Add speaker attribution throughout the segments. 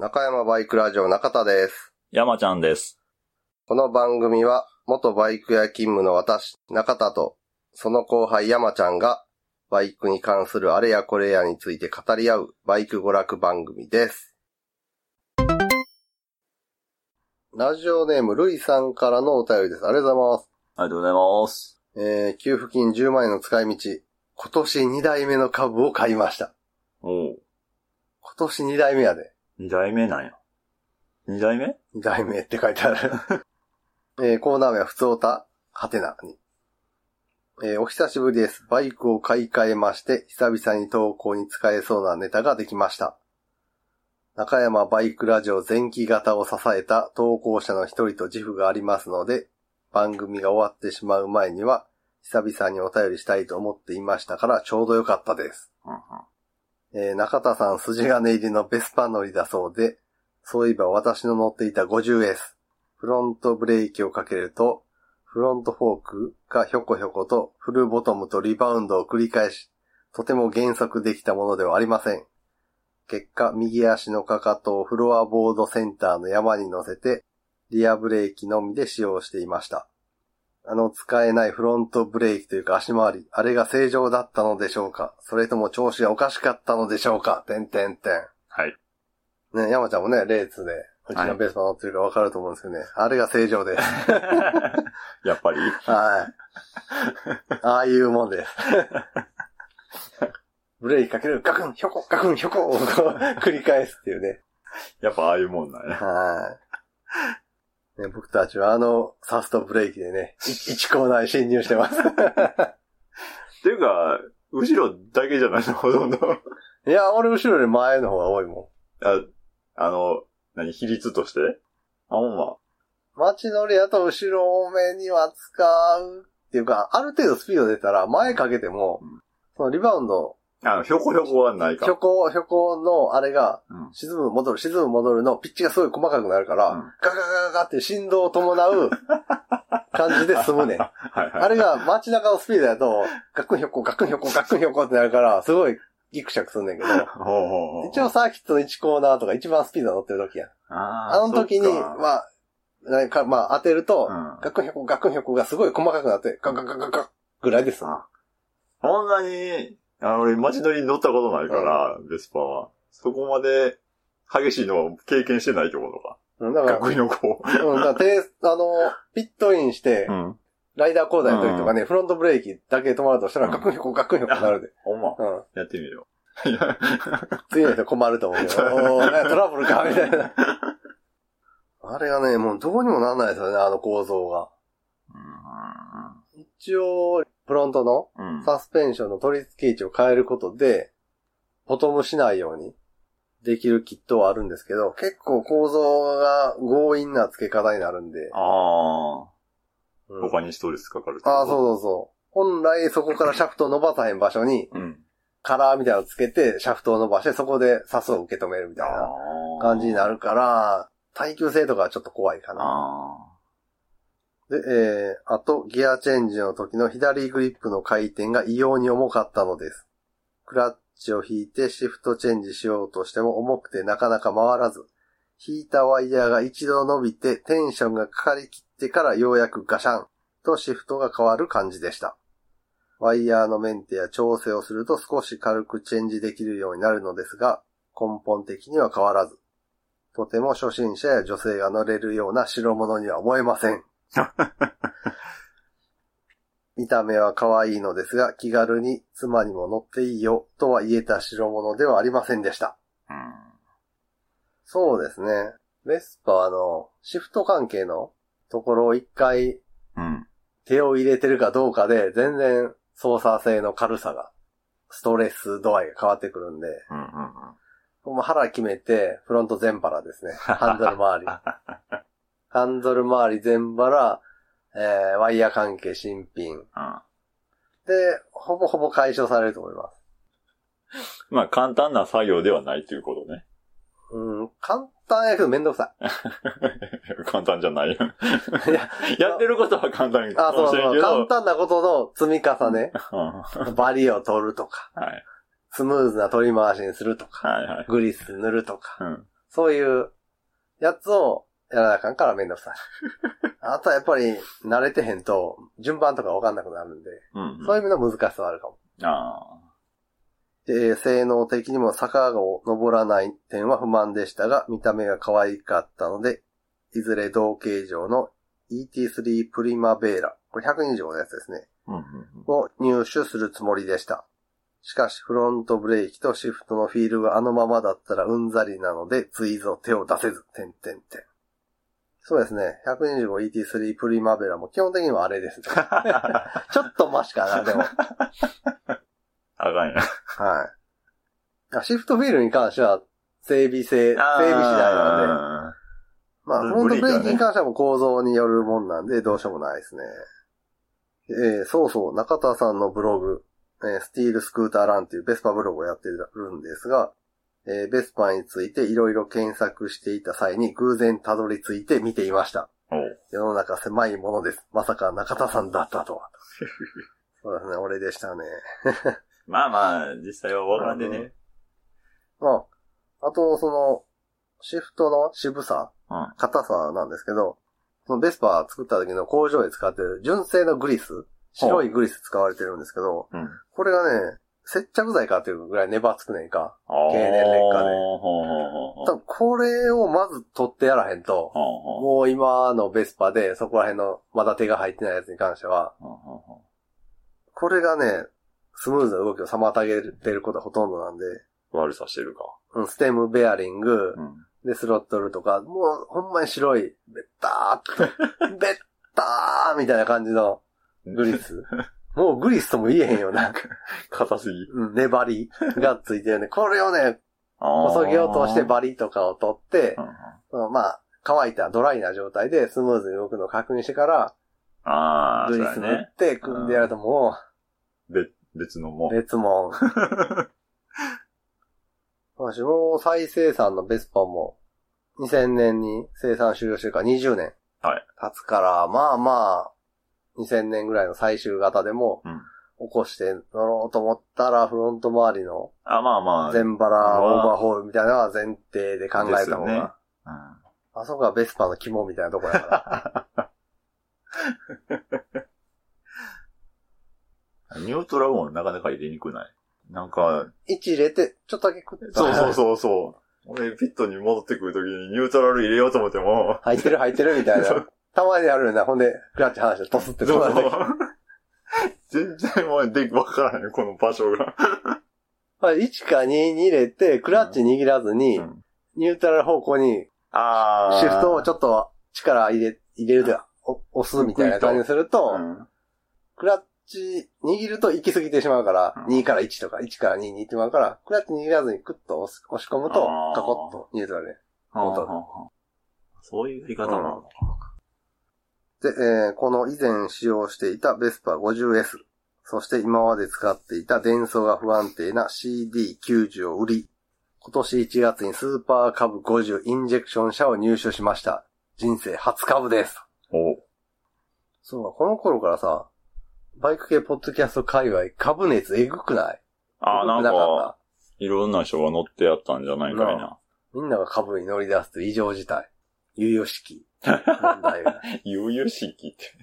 Speaker 1: 中山バイクラジオ中田です。
Speaker 2: 山ちゃんです。
Speaker 1: この番組は、元バイク屋勤務の私、中田と、その後輩山ちゃんが、バイクに関するあれやこれやについて語り合う、バイク娯楽番組です。ラジオネーム、ルイさんからのお便りです。ありがとうございます。
Speaker 2: ありがとうございます。
Speaker 1: えー、給付金10万円の使い道。今年2代目の株を買いました。
Speaker 2: おう。
Speaker 1: 今年2代目やで。
Speaker 2: 二代目なんや。二代目
Speaker 1: ？2代目って書いてある。えーコーナー名は普通歌、はてなに。えーお久しぶりです。バイクを買い替えまして、久々に投稿に使えそうなネタができました。中山バイクラジオ前期型を支えた投稿者の一人と自負がありますので、番組が終わってしまう前には、久々にお便りしたいと思っていましたから、ちょうどよかったです。
Speaker 2: うんうん。
Speaker 1: えー中田さん筋金入りのベスパ乗りだそうで、そういえば私の乗っていた 50S、フロントブレーキをかけると、フロントフォークがひょこひょことフルボトムとリバウンドを繰り返し、とても減速できたものではありません。結果、右足のかかとをフロアボードセンターの山に乗せて、リアブレーキのみで使用していました。あの使えないフロントブレーキというか足回り、あれが正常だったのでしょうか？それとも調子がおかしかったのでしょうか？てんてんてん。
Speaker 2: はい。
Speaker 1: ね、山ちゃんもね、レーツで、うちのベースパ乗ってるからわかると思うんですけどね。あれが正常です。
Speaker 2: やっぱり？
Speaker 1: はい。ああいうもんです。ブレーキかける、ガクン、ひょこ、ガクン、ひょこを 繰り返すっていうね。
Speaker 2: やっぱああいうもんなんや。
Speaker 1: はい。ね、僕たちはあの、サストブレーキでね、1コーナーに侵入してます。
Speaker 2: っていうか、後ろだけじゃないの？ほとんど。
Speaker 1: いや、俺後ろより前の方が多いも
Speaker 2: あ、あの、何、比率として？あ、ほんま。
Speaker 1: ん。街乗りやと後ろ多めには使うっていうか、ある程度スピード出たら前かけても、
Speaker 2: うん
Speaker 1: そのリバウンド、
Speaker 2: あの、ひょこひょこはないか。
Speaker 1: 標高、標高のあれが、
Speaker 2: うん。
Speaker 1: 沈む、戻る、沈む、戻るのピッチがすごい細かくなるから、
Speaker 2: うん
Speaker 1: ガガガガガって振動を伴う感じで済むねん。
Speaker 2: はいはい。
Speaker 1: あれが街中のスピードだと、ガックンひょっこ、ガックンひょっこ、ガックンひょっこってなるから、すごいギクシャクすんねんけど、一応サーキットの1コーナーとか一番スピード乗ってる時やん。
Speaker 2: あ
Speaker 1: あの時に、まあ、なんか、まあ当てると、
Speaker 2: うん
Speaker 1: ガックンひょっこ、ガックンひょっこがすごい細かくなって、ガッガッガッガッガッぐらいです。
Speaker 2: あそんなに、あの、俺、街乗りに乗ったことないから、ベスパは。そこまで激しいのは経験してないってことか。
Speaker 1: うんだから、
Speaker 2: 学院の子。
Speaker 1: うん、だから手、あの、ピットインして、
Speaker 2: うん。
Speaker 1: ライダーコーダーの時とかね、フロントブレーキだけ止まるとしたら、
Speaker 2: うん
Speaker 1: ガクンヒョコガクンヒョコなるで。
Speaker 2: ほんま。
Speaker 1: うん。
Speaker 2: やってみよう。いや、
Speaker 1: 次の人困ると思うけど、おーなんかトラブルかみたいな。あれがね、もうどうにもなんないですよね、あの構造が。一応、フロントの
Speaker 2: うん。
Speaker 1: サスペンションの取り付け位置を変えることで、ボトムしないようにできるキットはあるんですけど、結構構造が強引な付け方になるんで。
Speaker 2: ああ、
Speaker 1: うん
Speaker 2: 他にストレスかかる
Speaker 1: ああ、そう
Speaker 2: う。
Speaker 1: そうそう。本来そこからシャフトを伸ばさへん場所に、
Speaker 2: うん。
Speaker 1: カラーみたいなのつけて、シャフトを伸ばして、そこでサスを受け止めるみたいな感じにな
Speaker 2: る。
Speaker 1: るから、耐久性とかはちょっと怖いかな。で、えー、あと、ギアチェンジの時の左グリップの回転が異様に重かったのです。クラッチを引いてシフトチェンジしようとしても重くてなかなか回らず、引いたワイヤーが一度伸びてテンションがかかりきってからようやくガシャンとシフトが変わる感じでした。ワイヤーのメンテや調整をすると少し軽くチェンジできるようになるのですが、根本的には変わらず、とても初心者や女性が乗れるような代物には思えません。見た目は可愛いのですが、気軽に妻にも乗っていいよとは言えた代物ではありませんでした。
Speaker 2: あ。うん。
Speaker 1: そうですね。ベスパーのシフト関係のところを一回
Speaker 2: うん。
Speaker 1: 手を入れてるかどうかで全然操作性の軽さが、ストレス度合いが変わってくるんで、
Speaker 2: うんうんうん。
Speaker 1: もう腹決めてフロント全腹ですね。ハンドル周り。ハンドル周り全腹、えー、ワイヤー関係新品。
Speaker 2: うん。
Speaker 1: で、ほぼほぼ解消されると思います。
Speaker 2: まあ、簡単な作業ではないということね。
Speaker 1: うん、簡単やけどめんどくさ
Speaker 2: 簡単じゃないよ。
Speaker 1: い。いや、
Speaker 2: やってることは簡単か
Speaker 1: あ、そうそう、
Speaker 2: もしれんけど。
Speaker 1: 簡単なことの積み重ね。
Speaker 2: うん
Speaker 1: バリを取るとか、
Speaker 2: はい。
Speaker 1: スムーズな取り回しにするとか、
Speaker 2: はいはい。
Speaker 1: グリス塗るとか、
Speaker 2: うん。
Speaker 1: そういうやつをやらなあかんからめんどくさい。あとはやっぱり慣れてへんと順番とかわかんなくなるんで、
Speaker 2: うん。
Speaker 1: そういう意味の難しさはあるかも。
Speaker 2: あ
Speaker 1: で、性能的にも坂を登らない点は不満でしたが、見た目が可愛かったので、いずれ同形状の ET3 プリマベーラ、これ125のやつですね、
Speaker 2: あ。うんうん
Speaker 1: を入手するつもりでした。しかし、フロントブレーキとシフトのフィールがあのままだったらうんざりなので、ついぞ手を出せず、点々点。そうですね。125ET3 プリマベラも基本的にはあれですね。ちょっとマシかな、でも。
Speaker 2: あかんや。
Speaker 1: はいあ。シフトフィールに関しては、整備性、整備次第なんで、
Speaker 2: あ
Speaker 1: まあ、
Speaker 2: うん
Speaker 1: フロントブレーキに関してはもう構造によるもんなんで、どうしようもないですね。えーそうそう、中田さんのブログ、えースティールスクーターランっていうベスパブログをやってるんですが、えーベスパについていろいろ検索していた際に偶然たどり着いて見ていました。世の中狭いものです。まさか中田さんだったとは。そうですね、俺でしたね。
Speaker 2: まあまあ、実際はわからんでね。
Speaker 1: まあ、あと、その、シフトの渋さ、
Speaker 2: うん。
Speaker 1: 硬さなんですけど、そのベスパー作った時の工場で使ってる純正のグリス、白いグリス使われてるんですけど、
Speaker 2: うん。
Speaker 1: これがね、接着剤かっていうぐらい粘つくねんか。経年劣化で多分これをまず取ってやらへんと、もう今のベスパでそこら辺のまだ手が入ってないやつに関しては、これがね、スムーズな動きを妨げてることがほとんどなんで、
Speaker 2: う悪さしてるか。
Speaker 1: うんステムベアリング、
Speaker 2: うん。
Speaker 1: で、スロットルとか、もうほんまに白い、ベッター ベッターみたいな感じのグリス。もうグリスとも言えへんような、
Speaker 2: 硬すぎ。
Speaker 1: うん粘りがついてるんで、これをね、こそぎ落としてバリとかを取って
Speaker 2: う、ん
Speaker 1: まあ、乾いたドライな状態でスムーズに動くのを確認してから、
Speaker 2: ああ、
Speaker 1: グリス塗っ。て組んでやるとも
Speaker 2: 別、別のも
Speaker 1: う、。別物。私も再生産のベスパも、2000年に生産終了してるから20年。
Speaker 2: はい。
Speaker 1: 経つから、まあまあ、2000年ぐらいの最終型でも、
Speaker 2: うん。
Speaker 1: 起こして乗ろうと思ったら、フロント周りの
Speaker 2: あ、まあまあ。
Speaker 1: 全バラオーバーホールみたいなのは前提で考えた方が、
Speaker 2: うん
Speaker 1: あそこがベスパの肝みたいなとこやから。
Speaker 2: ニュートラルもなかなか入れにくない。なんか、
Speaker 1: 1入れて、ちょっとだけ食った。
Speaker 2: そうそうそうそう。俺、ピットに戻ってくるときにニュートラル入れようと思っても、
Speaker 1: 入ってる入ってるみたい
Speaker 2: そ
Speaker 1: な。たまにあるよな。ほんで、クラッチ離してトスって止まる時
Speaker 2: 全然もうで、わからへん、この場所が。
Speaker 1: まあ1か2に入れて、クラッチ握らずに、
Speaker 2: うん
Speaker 1: ニュートラル方向に
Speaker 2: ああ。
Speaker 1: シフトをち
Speaker 2: ょっ
Speaker 1: と力入れ、入れるで、お押すみたいな感じにすると、
Speaker 2: うん。
Speaker 1: クラッチ握ると行き過ぎてしまうから、
Speaker 2: うん
Speaker 1: 2から1とか1から2に行ってまうから、クラッチ握らずにクッと押し込むとカコッとニュートラルで。
Speaker 2: そういうやり方なのか。
Speaker 1: で、えーこの以前使用していたベスパ 50S、そして今まで使っていた伝送が不安定な CD90 を売り、今年1月にスーパーカブ50インジェクション車を入手しました。人生初株です。
Speaker 2: お
Speaker 1: そうか、この頃からさ、バイク系ポッドキャスト界隈株熱えぐくない？
Speaker 2: ああ、なんか、いろんな人が乗ってやったんじゃないかいな。
Speaker 1: みんなが株に乗り出すと異常事態。有用式。問題が。
Speaker 2: 悠々しきって。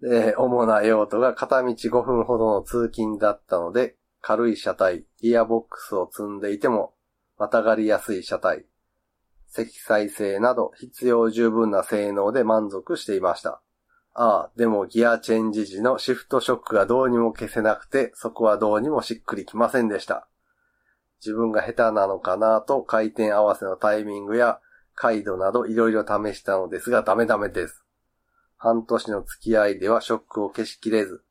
Speaker 1: で、主な用途が片道5分ほどの通勤だったので、軽い車体、ギアボックスを積んでいても、またがりやすい車体、積載性など必要十分な性能で満足していました。ああ、でもギアチェンジ時のシフトショックがどうにも消せなくて、そこはどうにもしっくりきませんでした。自分が下手なのかなと回転合わせのタイミングや回路などいろいろ試したのですがダメダメです。半年の付き合いではショックを消しきれず、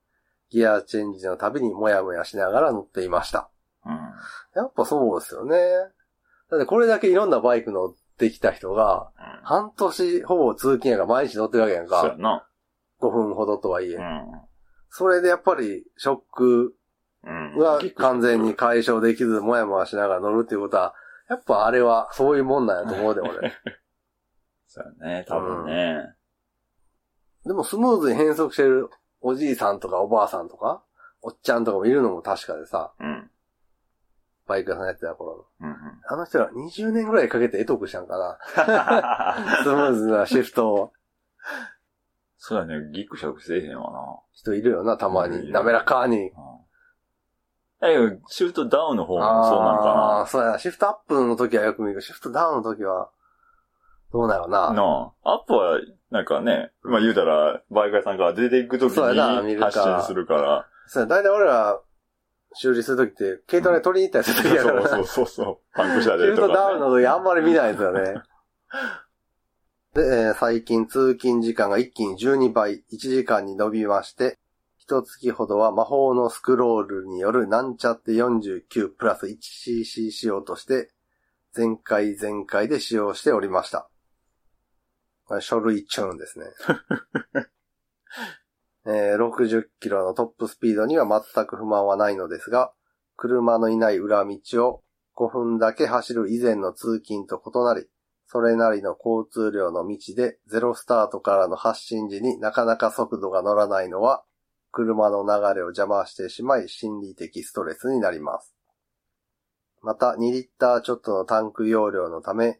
Speaker 1: ギアチェンジのたびにもやもやしながら乗っていました。
Speaker 2: うん。
Speaker 1: やっぱそうですよね。だってこれだけいろんなバイク乗ってきた人が、半年ほぼ通勤やから毎日乗ってるわけやんか。
Speaker 2: そうやな。
Speaker 1: 5分ほどとはいえ。
Speaker 2: う
Speaker 1: それでやっぱりショック。が完全に解消できず、もやもやしながら乗るっていうことは、やっぱあれはそういうもんなんやと思うで、俺。
Speaker 2: そうやね、多分ね。
Speaker 1: でもスムーズに変速してるおじいさんとかおばあさんとか、おっちゃんとかもいるのも確かでさ、
Speaker 2: うん。
Speaker 1: バイク屋さんやってた頃の。
Speaker 2: うんうん。
Speaker 1: あの人ら20年ぐらいかけて得得したんかな。スムーズなシフトを。
Speaker 2: そうやね、ギックシャクせえへんわな。
Speaker 1: 人いるよな、たまに。滑らかに。
Speaker 2: え、シフトダウンの方もそうなのか
Speaker 1: あーそうやな。シフトアップの時はよく見るけど、シフトダウンの時は、どうなのな。
Speaker 2: ななあ。アップは、なんかね、まあ言うたら、バイク屋さんから出ていくとき
Speaker 1: そうやな見
Speaker 2: に
Speaker 1: るか
Speaker 2: 発信するから。
Speaker 1: そうや、だいたい俺ら、修理する時って、軽トラで取りに行ったりする時やからな。
Speaker 2: そうそうそうそう。パンクした
Speaker 1: シフ。トダウンの時あんまり見ないですよね。で、えー最近通勤時間が一気に12倍、1時間に伸びまして、一月ほどは魔法のスクロールによるなんちゃって49プラス 1cc 仕様として、前回前回で使用しておりました。これ書類チューンですね。えー60キロのトップスピードには全く不満はないのですが、車のいない裏道を5分だけ走る以前の通勤と異なり、それなりの交通量の道でゼロスタートからの発進時になかなか速度が乗らないのは、車の流れを邪魔してしまい心理的ストレスになります。また2リッターちょっとのタンク容量のため、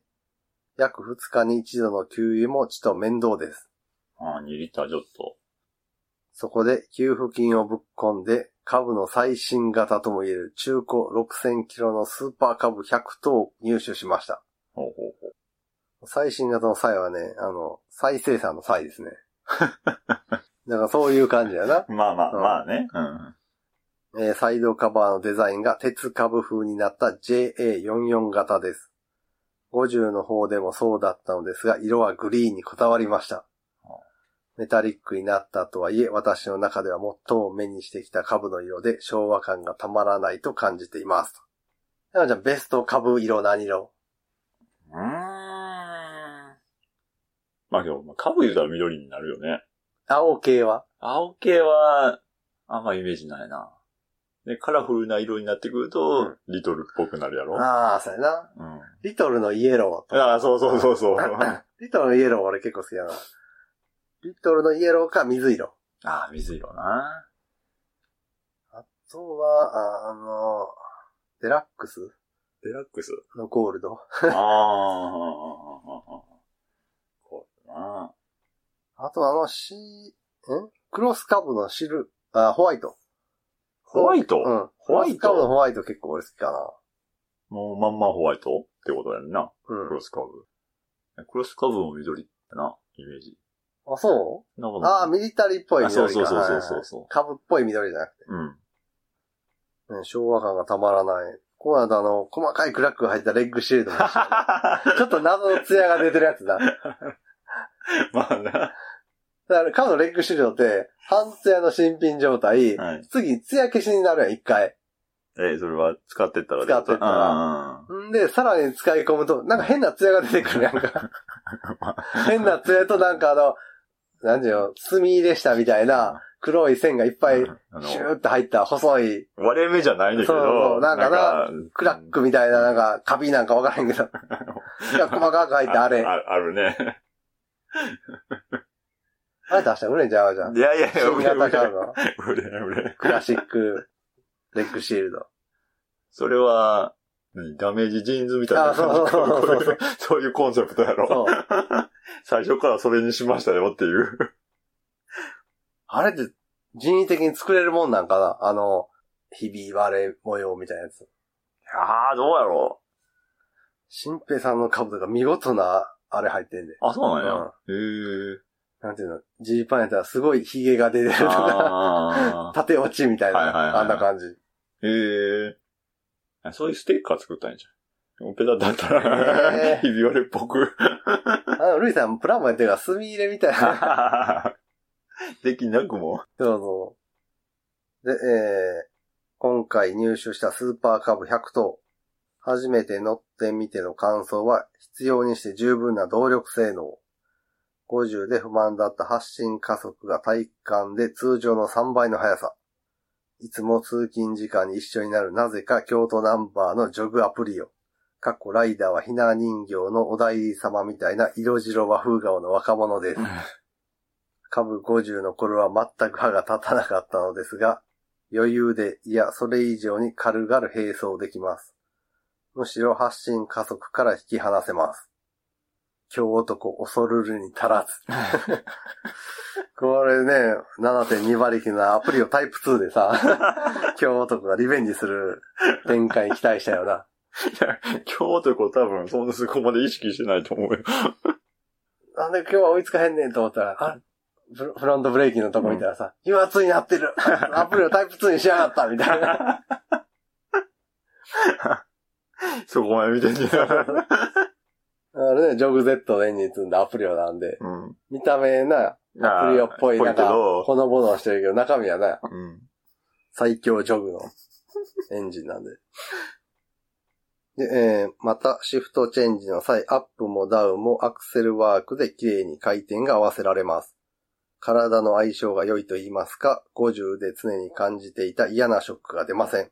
Speaker 1: 約2日に一度の給油もちと面倒です。
Speaker 2: ああ、2リッターちょっと。
Speaker 1: そこで給付金をぶっ込んで、株の最新型ともいえる中古6000キロのスーパー株100頭を入手しました。
Speaker 2: ほうほうほう。
Speaker 1: 最新型の際はね、あの、再生産の際ですね。だからそういう感じやな。
Speaker 2: まあまあ、
Speaker 1: うん
Speaker 2: まあね。うん。
Speaker 1: えーサイドカバーのデザインが鉄株風になった JA44 型です。50の方でもそうだったのですが、色はグリーンにこだわりました。メタリックになったとはいえ、私の中では最も目にしてきた株の色で昭和感がたまらないと感じています。山ちゃん、ベスト株色何色？
Speaker 2: うーん。まあけど、まあ株言うたら緑になるよね。
Speaker 1: 青系は？
Speaker 2: 青系は、あんまイメージないな。で、カラフルな色になってくると、リトルっぽくなるやろ？
Speaker 1: ああ、そうやな。
Speaker 2: うん。
Speaker 1: リトルのイエロー。
Speaker 2: ああ、そうそうそうそう。
Speaker 1: リトルのイエロー俺結構好きだな。リトルのイエローか水色。
Speaker 2: ああ、水色な。
Speaker 1: あとは、ああの、デラックス？
Speaker 2: デラックス？
Speaker 1: のゴールド。
Speaker 2: ああ、こうだな。
Speaker 1: あとあの、シんクロスカブのシル、あ、ホワイト。
Speaker 2: ホワイト？
Speaker 1: うん。
Speaker 2: ホワイト？
Speaker 1: クロスカブのホワイト結構俺好きか
Speaker 2: もうまんまホワイト？ってことやんな。
Speaker 1: な。うん
Speaker 2: クロ。スカブ。クロスカブも緑だな、イメージ。
Speaker 1: あ、そう？
Speaker 2: なこと
Speaker 1: ああ、ミリタリーっぽい緑か。
Speaker 2: あそうそうそうそうそう
Speaker 1: はいカブっぽい緑じゃなくて。
Speaker 2: うん。
Speaker 1: ね、昭和感がたまらない。この間あの、細かいクラックが入ったレッグシールドも ちょっと謎の艶が出てるやつだ。だ
Speaker 2: まあな。
Speaker 1: から、カブのレッグシールドって、半艶の新品状態、
Speaker 2: はい。
Speaker 1: 次、艶消しになるやん、一回。
Speaker 2: え、それは使ってったら
Speaker 1: 使ってったら
Speaker 2: ら。
Speaker 1: んで、さらに使い込むと、なんか変な艶が出てくるやんか。変な艶となんかあの、なんていうの、墨入れしたみたいな黒い線がいっぱい
Speaker 2: あ
Speaker 1: シュー
Speaker 2: の、
Speaker 1: って入った細い
Speaker 2: 割れ目じゃないんだけど、
Speaker 1: そうそうなんかなクラックみたいななんかカビなんかわからへんけど。いや、細かく入ったあれ。
Speaker 2: ああるね。
Speaker 1: あれ出したら売れんちゃうじゃん。
Speaker 2: いやいやいや、
Speaker 1: 新型買う
Speaker 2: の。
Speaker 1: の。
Speaker 2: 売れん売れん。
Speaker 1: クラシックレッグシールド。
Speaker 2: それは、何？ダメージジーンズみたいな。
Speaker 1: あそうそうそう
Speaker 2: いうコンセプトやろ。最初からそれにしましたよっていう。
Speaker 1: あれって人為的に作れるもんなんかな？あの、ひび割れ模様みたいなやつ。
Speaker 2: ああ、どうやろ
Speaker 1: 新平さんの兜が見事な、あれ入ってんで。
Speaker 2: う。あ、そうなんや。へえ。
Speaker 1: なんていうの、ジーパンやったらすごいヒゲが出てるとか。縦落ちみたいな、
Speaker 2: はいはいはいはい
Speaker 1: あんな感じ。
Speaker 2: へえ。そういうステッカー作ったんやじゃん。オペラだった
Speaker 1: へ
Speaker 2: ら、
Speaker 1: ー
Speaker 2: ひび割れっぽく。
Speaker 1: あの、ルイさんプラモやってるから墨入れみたいな。
Speaker 2: できなくも。
Speaker 1: そうそう。で、えー、今回入手したスーパーカブ100頭。初めて乗ってみての感想は、必要にして十分な動力性能。50で不満だった発進加速が体感で通常の3倍の速さ。いつも通勤時間に一緒になるなぜか京都ナンバーのジョグアプリを。かっこライダーはひな人形のお代理様みたいな色白和風顔の若者です。株50の頃は全く歯が立たなかったのですが、余裕で、いや、それ以上に軽々並走できます。むしろ発信加速から引き離せます。京男恐るるに足らず。これね、7.2馬力のアプリをタイプ2でさ、京男がリベンジする展開に期待したよな。
Speaker 2: 京男多分、そんなそこまで意識してないと思うよ。
Speaker 1: なんで今日は追いつかへんねんと思ったら、あフフロントブレーキのとこ見たらさ、油圧になってるアプリをタイプ2にしやがったみたいな。
Speaker 2: そこまで見てんじゃん。
Speaker 1: ね、ジョグ Z のエンジン積んだアプリをなんで、
Speaker 2: うん。
Speaker 1: 見た目な、アプリオっぽい、
Speaker 2: ぽ
Speaker 1: ないんか、ほのぼのしてるけど、中身はな、
Speaker 2: うん。
Speaker 1: 最強ジョグのエンジンなんで。で、えー、また、シフトチェンジの際、アップもダウンもアクセルワークで綺麗に回転が合わせられます。体の相性が良いと言いますか、50で常に感じていた嫌なショックが出ません。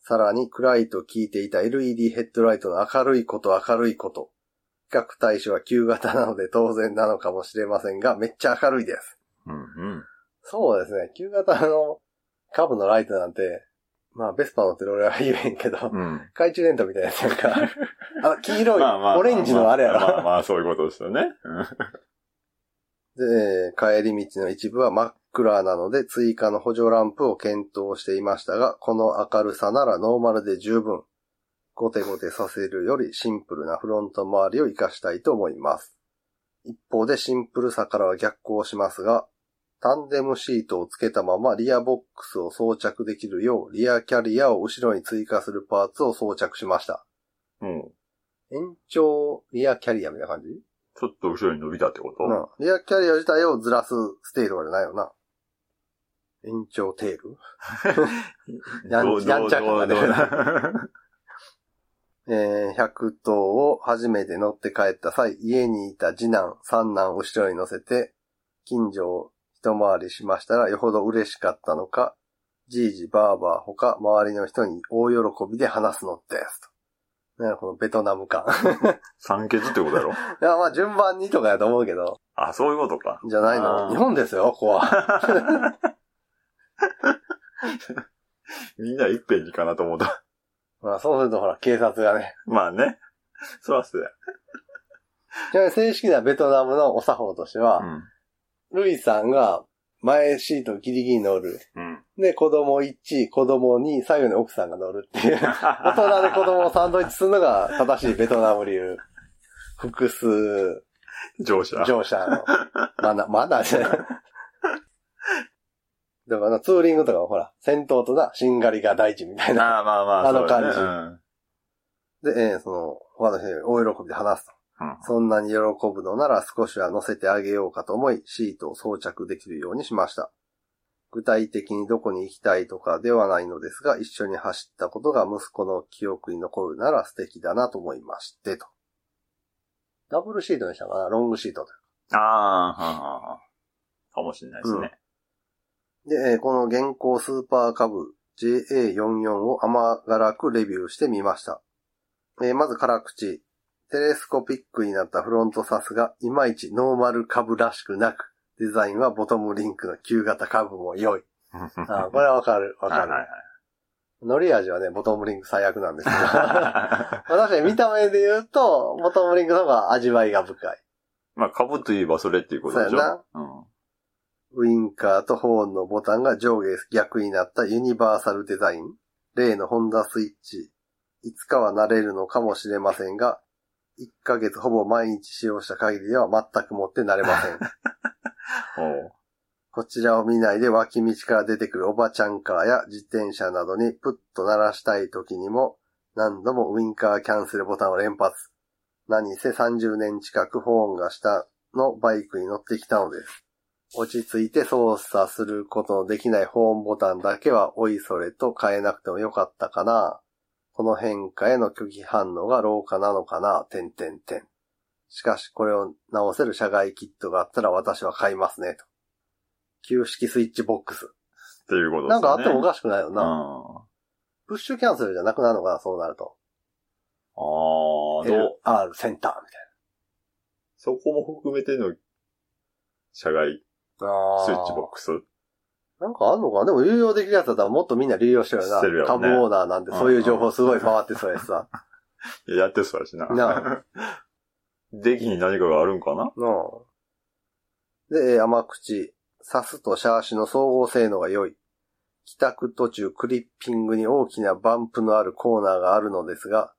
Speaker 1: さらに、暗いと聞いていた LED ヘッドライトの明るいこと明るいこと。比較対象は旧型なので当然なのかもしれませんが、めっちゃ明るいです。
Speaker 2: うん。うん。
Speaker 1: そうですね。旧型のカブのライトなんて、まあ、ベスパ乗ってる俺は言えへんけど、
Speaker 2: うん。
Speaker 1: 懐中電灯みたいなやつやんか。あの、黄色い、
Speaker 2: まあまあ。
Speaker 1: オレンジのあれやろ。
Speaker 2: まあまあ、まあそういうことですよね。
Speaker 1: で、帰り道の一部は真っ暗なので追加の補助ランプを検討していましたが、この明るさならノーマルで十分。ゴテゴテさせるよりシンプルなフロント周りを活かしたいと思います。一方でシンプルさからは逆行しますが、タンデムシートをつけたままリアボックスを装着できるよう、リアキャリアを後ろに追加するパーツを装着しました。
Speaker 2: うん。うん。
Speaker 1: 延長リアキャリアみたいな感じ？
Speaker 2: ちょっと後ろに伸びたってこと？
Speaker 1: うん。リアキャリア自体をずらすステールとかじゃないよな。延長テール？やんちゃ感がねえー、100頭を初めて乗って帰った際、家にいた次男、三男を後ろに乗せて、近所を一回りしましたら、よほど嬉しかったのか、じいじ、ばあば、他、周りの人に大喜びで話すのです。と。ね、このベトナム感。
Speaker 2: 酸欠ってことだろ？
Speaker 1: いや、まあ順番にとかやと思うけど、
Speaker 2: あ、そういうことか。
Speaker 1: じゃないの。日本ですよ、ここは。
Speaker 2: みんな一遍にかなと思った。
Speaker 1: まあそうするとほら、警察がね、
Speaker 2: まあね。そ らそうや。
Speaker 1: ちなみに正式なベトナムのお作法としては、
Speaker 2: うん。
Speaker 1: ルイさんが前シートギリギリ乗る。
Speaker 2: うん。
Speaker 1: で、子供1、子供2、最後に奥さんが乗るっていう。大人で子供をサンドイッチするのが正しいベトナム流。複数
Speaker 2: 乗車。
Speaker 1: 乗車の。マナー、マナーじゃない。だからな、ツーリングとかほら、戦闘とな、しんがりが大事みたいな。
Speaker 2: ああ、まあまあ、
Speaker 1: あの
Speaker 2: そうだね
Speaker 1: 感で、えーその、他の人に大喜びで話すと。
Speaker 2: うん。うん
Speaker 1: そんなに喜ぶのなら少しは乗せてあげようかと思い、シートを装着できるようにしました。具体的にどこに行きたいとかではないのですが、一緒に走ったことが息子の記憶に残るなら素敵だなと思いまして、と。ダブルシートにしたかな？ロングシートと。
Speaker 2: ああ、はんはんはんかもしれないですね。
Speaker 1: で、えーこの現行スーパーカブ JA44 を甘辛くレビューしてみました。えーまず辛口。テレスコピックになったフロントサスがいまいちノーマル株らしくなく、デザインはボトムリンクの旧型株も良い。あーこれはわかる、わかる。
Speaker 2: はいはい
Speaker 1: 味はね、ボトムリンク最悪なんですけど。まあ確かに見た目で言うと、ボトムリンクの方が味わいが深い。
Speaker 2: まあ、株といえばそれっていうことでしょ
Speaker 1: そうやな。
Speaker 2: うん。
Speaker 1: ウインカーとホーンのボタンが上下逆になったユニバーサルデザイン。例のホンダスイッチ。いつかは慣れるのかもしれませんが、1ヶ月ほぼ毎日使用した限りでは全くもって慣れません。こちらを見ないで脇道から出てくるおばちゃんカーや自転車などにプッと鳴らしたい時にも何度もウインカーキャンセルボタンを連発。何せ30年近くホーンが下のバイクに乗ってきたのです。落ち着いて操作することのできないホーンボタンだけはおいそれと変えなくてもよかったかな。この変化への拒否反応が老化なのかな、点点点。しかしこれを直せる社外キットがあったら私は買いますね、と。旧式スイッチボックス。
Speaker 2: っていうことですね。
Speaker 1: なんかあってもおかしくないよ
Speaker 2: うん。
Speaker 1: プッシュキャンセルじゃなくなるのかな、そうなると。
Speaker 2: あ、どう
Speaker 1: ？LR センターみ
Speaker 2: そこも含めての、社外スイッチボックス
Speaker 1: なんかあんのかな？でも流用できるやつだったらもっとみんな流用してるよな。
Speaker 2: してるよね
Speaker 1: 株オーナーなんてそういう情報すごい回ってそうやしさ。
Speaker 2: やってそうやしな。
Speaker 1: な
Speaker 2: 出来 に何かがあるんかな？
Speaker 1: ので、えー甘口、サスとシャーシの総合性能が良い。帰宅途中クリッピングに大きなバンプのあるコーナーがあるのですが、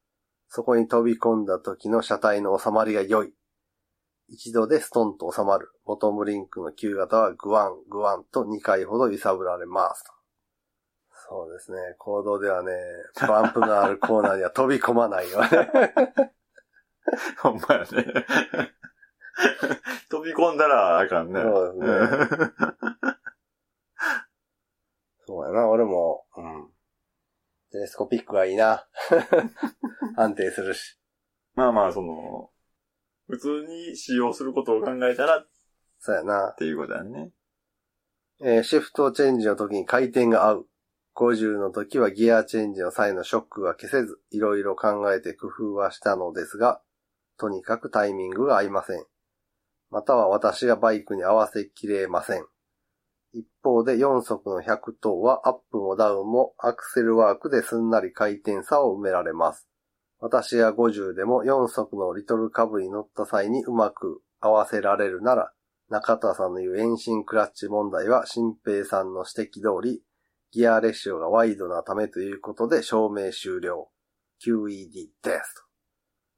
Speaker 1: そこに飛び込んだ時の車体の収まりが良い。一度でストンと収まる。ボトムリンクの旧型はグワン、グワンと2回ほど揺さぶられますと。そうですね。行動ではね、バンプのあるコーナーには飛び込まないよね。
Speaker 2: ほんまやね。飛び込んだらあかんね。
Speaker 1: そうですね。そうやな、俺も、うん。テレスコピックがいいな。安定するし。
Speaker 2: まあまあ、その、普通に使用することを考えたらっ
Speaker 1: そうやな。
Speaker 2: ていうことやね。
Speaker 1: えーシフトチェンジの時に回転が合う。50の時はギアチェンジの際のショックが消せず、いろいろ考えて工夫はしたのですが、とにかくタイミングが合いません。または私がバイクに合わせきれません。一方で4速の100等はアップもダウンもアクセルワークですんなり回転差を埋められます。私が50でも4速のリトルカブに乗った際にうまく合わせられるなら、中田さんの言う遠心クラッチ問題は新平さんの指摘通り、ギアレシオがワイドなためということで証明終了。QED ですと。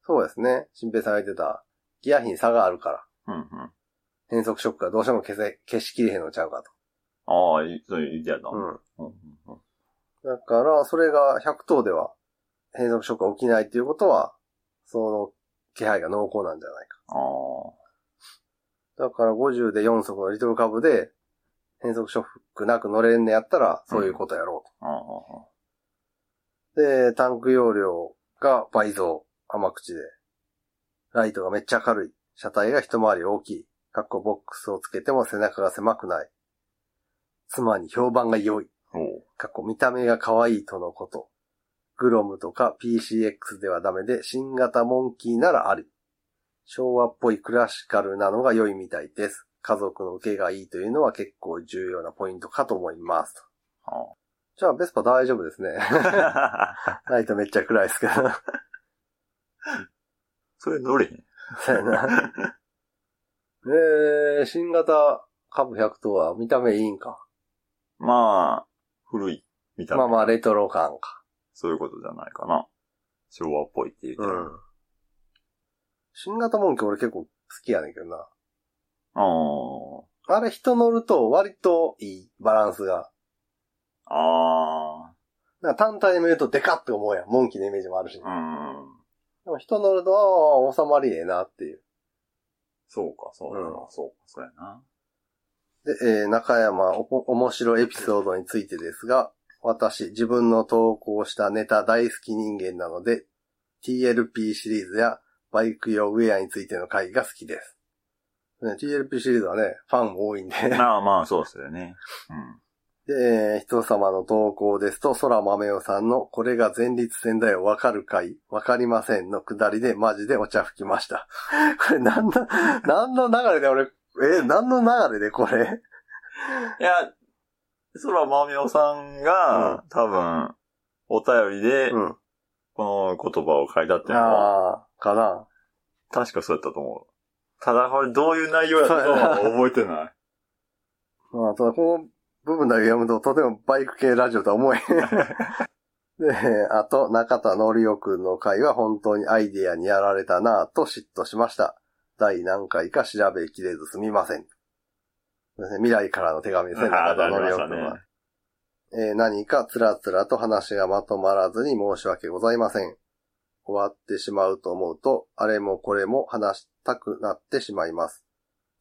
Speaker 1: そうですね。新平さんが言ってた、ギア比に差があるから、
Speaker 2: うんうん。
Speaker 1: 変速ショックがどうしても消せ、消しきれへんのちゃうか
Speaker 2: ああ、いそういう意味やな。
Speaker 1: と。うん。
Speaker 2: うんうんうん
Speaker 1: だから、それが100頭では変速ショックが起きないっていうことは、その気配が濃厚なんじゃないか。
Speaker 2: ああ。
Speaker 1: だから50で4速のリトルカブで変速ショックなく乗れんねやったら、そういうことやろうと。
Speaker 2: ああ。
Speaker 1: で、タンク容量が倍増、甘口で。ライトがめっちゃ明るい。車体が一回り大きい。かっこボックスをつけても背中が狭くない。妻に評判が良い。かっこ見た目が可愛いとのこと。グロムとか PCX ではダメで、新型モンキーならあり。昭和っぽいクラシカルなのが良いみたいです。家族の受けがいいというのは結構重要なポイントかと思います。
Speaker 2: あ
Speaker 1: じゃあ、ベスパ大丈夫ですね。
Speaker 2: あ。
Speaker 1: ライトめっちゃ暗いですけど。
Speaker 2: それ乗れへん。
Speaker 1: そうやな。えー、新型株100とは見た目いいんか。
Speaker 2: まあ、古い。見た目。
Speaker 1: まあまあ、レトロ感か。
Speaker 2: そういうことじゃないかな。昭和っぽいって言ってる。
Speaker 1: うん。新型モンキー俺結構好きやねんけどな。
Speaker 2: ああ。
Speaker 1: あれ人乗ると割といい、バランスが。
Speaker 2: あ
Speaker 1: なんか単体で見るとデカって思うやん。モンキーのイメージもあるし。
Speaker 2: あ。うん。
Speaker 1: でも人乗ると、ああ、収まりええなっていう。
Speaker 2: そうか、そうだな。
Speaker 1: うん
Speaker 2: そうか、そうやな。
Speaker 1: で、えー中山お、面白いエピソードについてですが、私、自分の投稿したネタ大好き人間なので、TLP シリーズやバイク用ウェアについての回が好きです。ね、TLP シリーズはね、ファンも多いんで。
Speaker 2: まあまあ、そうっすよね。
Speaker 1: で、えー人様の投稿ですと、空豆代さんの、これが前立腺だよ、わかるかい？わかりませんのくだりで、マジでお茶吹きました。これ、なんの、なんの流れで俺、えー、なんの流れでこれ？
Speaker 2: うん。いや、空まみおさんが、多分、お便りで
Speaker 1: う、ん。
Speaker 2: この言葉を書いたっていうのは、
Speaker 1: ああ、かな。
Speaker 2: 確かそうやったと思う。ただ、これどういう内容やったかは覚えてない。
Speaker 1: まあ、ただこの部分だけ読むと、とてもバイク系ラジオとは思えへん。で、あと、中田のりおくんの回は本当にアイデアにやられたなぁと嫉妬しました。第何回か調べきれずすみません。そうですね未来からの手紙ですね、中田のりおくんは。えー何かつらつらと話がまとまらずに申し訳ございません。終わってしまうと思うと、あれもこれも話したくなってしまいます。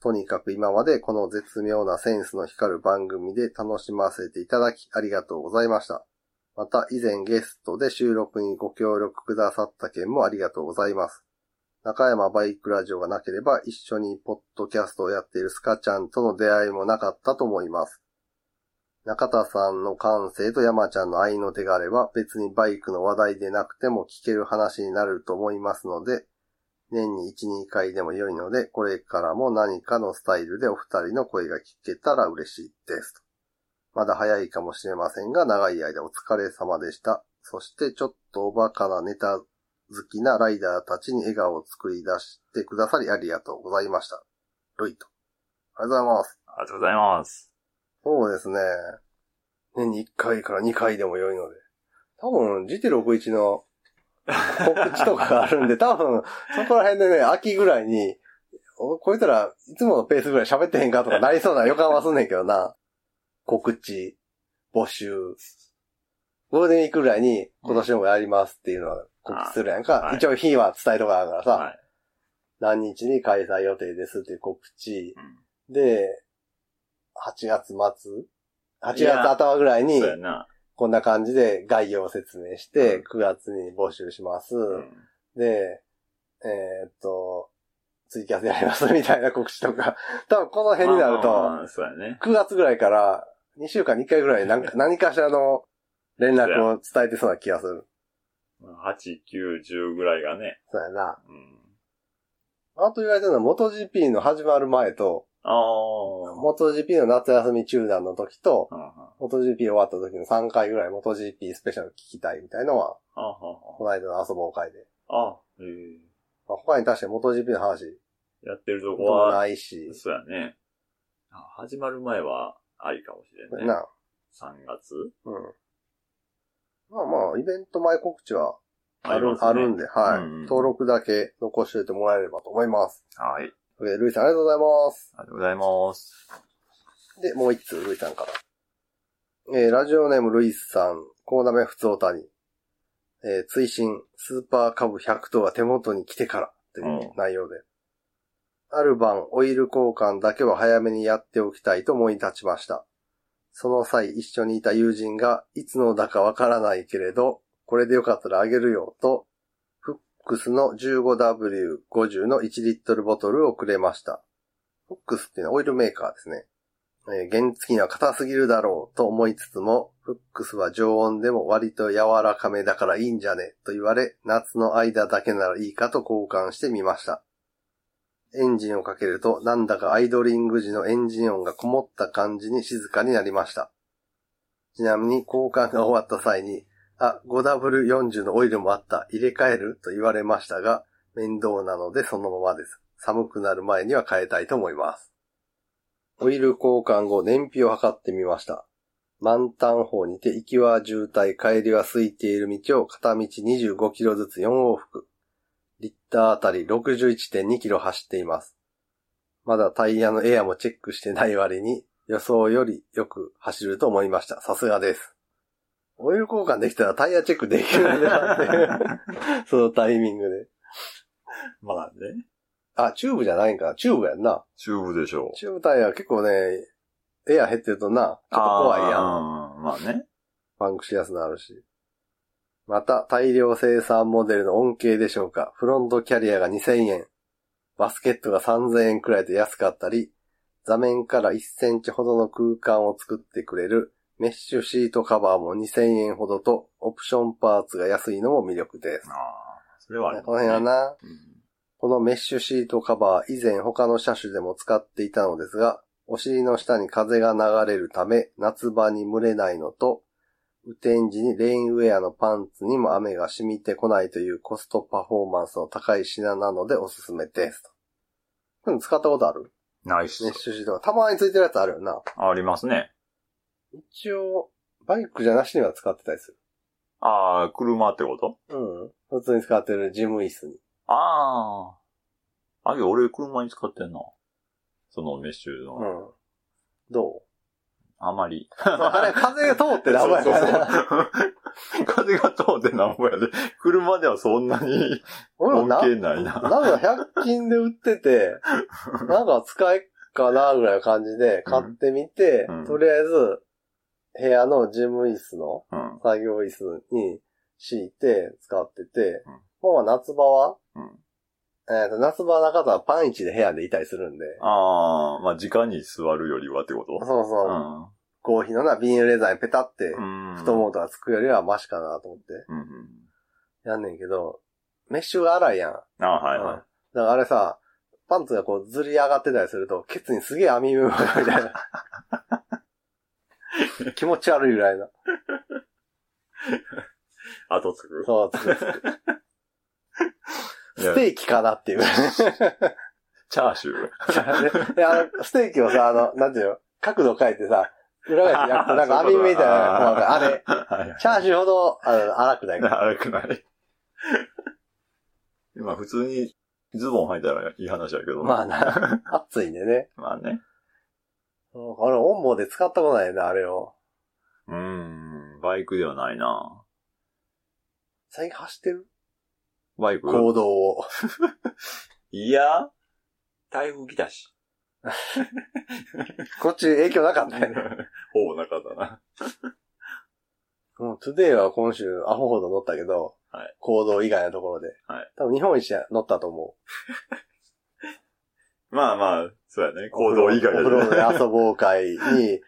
Speaker 1: とにかく今までこの絶妙なセンスの光る番組で楽しませていただきありがとうございました。また以前ゲストで収録にご協力くださった件もありがとうございます。中山バイクラジオがなければ一緒にポッドキャストをやっているスカちゃんとの出会いもなかったと思います。中田さんの感性と山ちゃんの愛の手があれば別にバイクの話題でなくても聞ける話になると思いますので、年に1、2回でも良いので、これからも何かのスタイルでお二人の声が聞けたら嬉しいです。まだ早いかもしれませんが、長い間お疲れ様でした。そしてちょっとおバカなネタきなライダーたちに笑顔を作り出してくださりありがとうございました。ロイと。ありがとうございます。
Speaker 2: ありがとうございます。
Speaker 1: そうですね。年に1回から2回でも良いので。多分、GT61 の告知とかがあるんで、多分、そこら辺でね、秋ぐらいに、おこいつらいつものペースぐらい喋ってへんかとかなりそうな予感はすんねんけどな。告知、募集。ゴールデンウィークぐらいに今年もやりますっていうのは告知するやんか。
Speaker 2: はい
Speaker 1: 一応日は伝えとかあるからさ、
Speaker 2: はい。
Speaker 1: 何日に開催予定ですっていう告知。
Speaker 2: うん
Speaker 1: で、8月末 ?8 月頭ぐらいに
Speaker 2: そう、やな。
Speaker 1: こんな感じで概要を説明して、
Speaker 2: うん
Speaker 1: 9月に募集します。
Speaker 2: うん
Speaker 1: で、えーっと、ツイキャスやりますみたいな告知とか、多分この辺になる
Speaker 2: まあ
Speaker 1: と、
Speaker 2: まあまあそうやね。
Speaker 1: 9月ぐらいから2週間に1回ぐらい何か 何かしらの連絡を伝えてそうな気がする。
Speaker 2: 8、9、10ぐらいがね。
Speaker 1: そうやな。
Speaker 2: うん。
Speaker 1: あと言われてるのは、元 GP の始まる前と、
Speaker 2: ああ。
Speaker 1: 元 GP の夏休み中断の時と、元 GP 終わった時の3回ぐらい元 GP スペシャル聞きたいみたいのは、
Speaker 2: ああ、
Speaker 1: この間の遊ぼう会で。
Speaker 2: ああ、ええ
Speaker 1: まあ、他に確かに元 GP の話
Speaker 2: やってるとこ
Speaker 1: も
Speaker 2: は、
Speaker 1: ないし、
Speaker 2: そうやね。あ始まる前は、ありかもしれんね。
Speaker 1: な、
Speaker 2: 3月？
Speaker 1: うん。まあまあ、イベント前告知はある,、
Speaker 2: りますね
Speaker 1: あるんで、はい、
Speaker 2: うん
Speaker 1: 登録だけ残しておいてもらえればと思います。
Speaker 2: はい。
Speaker 1: というわけでルイさんありがとうございます。
Speaker 2: ありがとうございます。
Speaker 1: で、もう一通、ルイさんから。えー、ラジオネームルイスさん、コーナメ普通おたに。えー、追伸、スーパーカブ100頭が手元に来てから、という内容で。ある晩、オイル交換だけは早めにやっておきたいと思い立ちました。その際、一緒にいた友人が、いつのだかわからないけれど、これでよかったらあげるよ、と、フックスの 15W50 の1リットルボトルをくれました。フックスっていうのはオイルメーカーですね。えー原付には硬すぎるだろうと思いつつも、フックスは常温でも割と柔らかめだからいいんじゃねと言われ、夏の間だけならいいかと交換してみました。エンジンをかけると、なんだかアイドリング時のエンジン音がこもった感じに静かになりました。ちなみに交換が終わった際に、あ、5W40 のオイルもあった、入れ替えると言われましたが、面倒なのでそのままです。寒くなる前には変えたいと思います。オイル交換後、燃費を測ってみました。満タン方にて行きは渋滞、帰りは空いている道を片道25キロずつ4往復。リッターあたり61.2キロ走っています。まだタイヤのエアもチェックしてない割に予想よりよく走ると思いました。さすがです。オイル交換できたらタイヤチェックできるんだっていう。そのタイミングで。
Speaker 2: まあね。
Speaker 1: あ、チューブじゃないんか。チューブやんな。
Speaker 2: チューブでしょう。
Speaker 1: チューブタイヤ結構ね、エア減ってるとな、ちょっと怖いやん。
Speaker 2: まあね。
Speaker 1: パンクしやすくなるし。また、大量生産モデルの恩恵でしょうか。フロントキャリアが2000円。バスケットが3000円くらいで安かったり、座面から1センチほどの空間を作ってくれるメッシュシートカバーも2000円ほどと、オプションパーツが安いのも魅力です。
Speaker 2: ああ、それはあり
Speaker 1: この辺はな、
Speaker 2: うん
Speaker 1: このメッシュシートカバー以前他の車種でも使っていたのですが、お尻の下に風が流れるため夏場に蒸れないのと、雨天時にレインウェアのパンツにも雨が染みてこないというコストパフォーマンスの高い品なのでおすすめです。これ使ったことある？
Speaker 2: ナイス
Speaker 1: メッ。シュシートがたまについてるやつあるよな。
Speaker 2: ありますね。
Speaker 1: 一応、バイクじゃなしには使ってたりす
Speaker 2: ああ、車ってこと？
Speaker 1: る。うん。普通に使ってるジム椅子に。
Speaker 2: ああ。あげ、俺車に使ってんな。そのメッシュの。
Speaker 1: うん。ど
Speaker 2: あまり。
Speaker 1: うあれ、風が通ってなんぼや。
Speaker 2: そうそう風が通ってなんぼやで。車ではそんなに恩恵ないな。
Speaker 1: なんか100均で売ってて、なんか使いかなぐらいの感じで買ってみて、
Speaker 2: うん
Speaker 1: とりあえず部屋のジム椅子の
Speaker 2: うん。
Speaker 1: 作業椅子に敷いて使ってて、
Speaker 2: うん
Speaker 1: もう夏場は、
Speaker 2: うん
Speaker 1: えーと夏場の方はパンイチで部屋でいたりするんで、
Speaker 2: ああ、まあ、直に座るよりはってこと？
Speaker 1: そうそう、
Speaker 2: うん。
Speaker 1: 合皮のなビニールレザーにペタって
Speaker 2: うん。
Speaker 1: 太ももとかつくよりはマシかなと思って
Speaker 2: うんうん。
Speaker 1: やんねんけど、メッシュが荒いやん。
Speaker 2: ああ、はい
Speaker 1: うん
Speaker 2: は
Speaker 1: だからあれさ、パンツがこうずり上がってたりすると、ケツにすげえ網目がみたいな。気持ち悪いぐらいの。
Speaker 2: い。後つく？
Speaker 1: そう、つくつく。ステーキかなっていう。
Speaker 2: チャーシュー。
Speaker 1: いや、あの、ステーキをさ、あの、なんていうの？角度変えてさ、裏返って焼くとなんか網みたいな、あれ、
Speaker 2: はい
Speaker 1: チャーシューほど、あの、粗くないから。
Speaker 2: 悪くない。まあ普通にズボン履いたらいい話やけど。
Speaker 1: まあな、暑いんでね。
Speaker 2: まあね。
Speaker 1: うんあれ、オンボで使ったことないな、あれを。
Speaker 2: うーん、バイクではないな
Speaker 1: 最近走ってる？
Speaker 2: バイク
Speaker 1: 行動を。
Speaker 2: いや、台風来たし。
Speaker 1: こっち影響なかったよね。
Speaker 2: ほぼなかったな。
Speaker 1: もう、トゥデイは今週アホほど乗ったけど、
Speaker 2: はい
Speaker 1: 行動以外のところで。
Speaker 2: はい
Speaker 1: 多分日本一乗ったと思
Speaker 2: まあまあ、そうやね。
Speaker 1: う。
Speaker 2: 行動以外
Speaker 1: お風呂
Speaker 2: で
Speaker 1: で遊ぼう会に、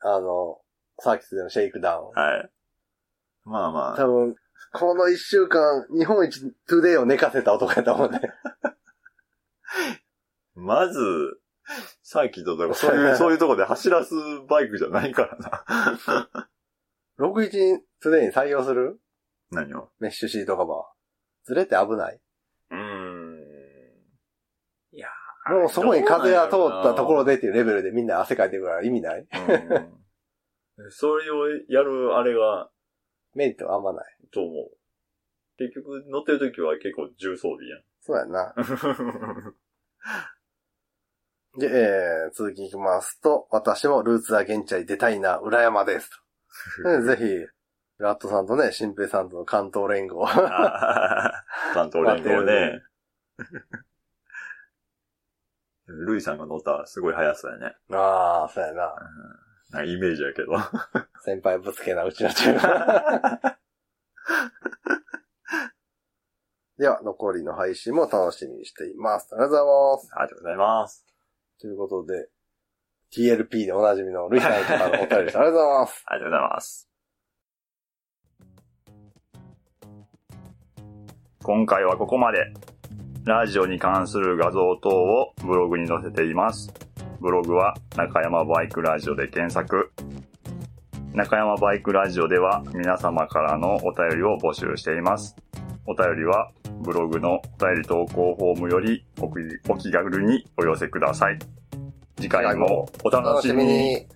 Speaker 1: あの、サーキットでのシェイクダウン。
Speaker 2: はい。まあまあ。
Speaker 1: 多分、この一週間、日本一トゥデイを寝かせた男やと思うね。
Speaker 2: まず、サーキットとかそういう、そういうとこで走らすバイクじゃないからな。
Speaker 1: 61にトゥデイに採用する？
Speaker 2: 何を？
Speaker 1: メッシュシートカバー。ずれて危ない？う
Speaker 2: ーん。いや
Speaker 1: もうそこに風が通ったところ
Speaker 2: で。
Speaker 1: でっていうレベルでみんな汗かいてるから意味ない？
Speaker 2: うん それをやるあれが、
Speaker 1: メリットはあんまない。
Speaker 2: と思う。結局乗ってる時は結構重装備やん。
Speaker 1: そうやな。で、えー、続きいきますと、私もルーツアゲンチャリ出たいな、裏山です ぜひ、ラットさんとね、新平さんとの関東連合。
Speaker 2: 関東連合ね。ルイさんが乗ったらすごい速さやね。
Speaker 1: ああ、そうやな。
Speaker 2: なんかイメージやけど。
Speaker 1: 先輩ぶつけな、うちのチーム。では、残りの配信も楽しみにしています。ありがとうございます。
Speaker 2: ありがとうございます。
Speaker 1: ということで、TLP でおなじみのルイさんからのお便りです。ありがとうございます。
Speaker 2: ありがとうございます。今回はここまで。ラジオに関する画像等をブログに載せています。ブログは中山バイクラジオで検索。中山バイクラジオでは皆様からのお便りを募集しています。お便りはブログのお便り投稿フォームよりお気軽にお寄せください。次回もお楽しみに。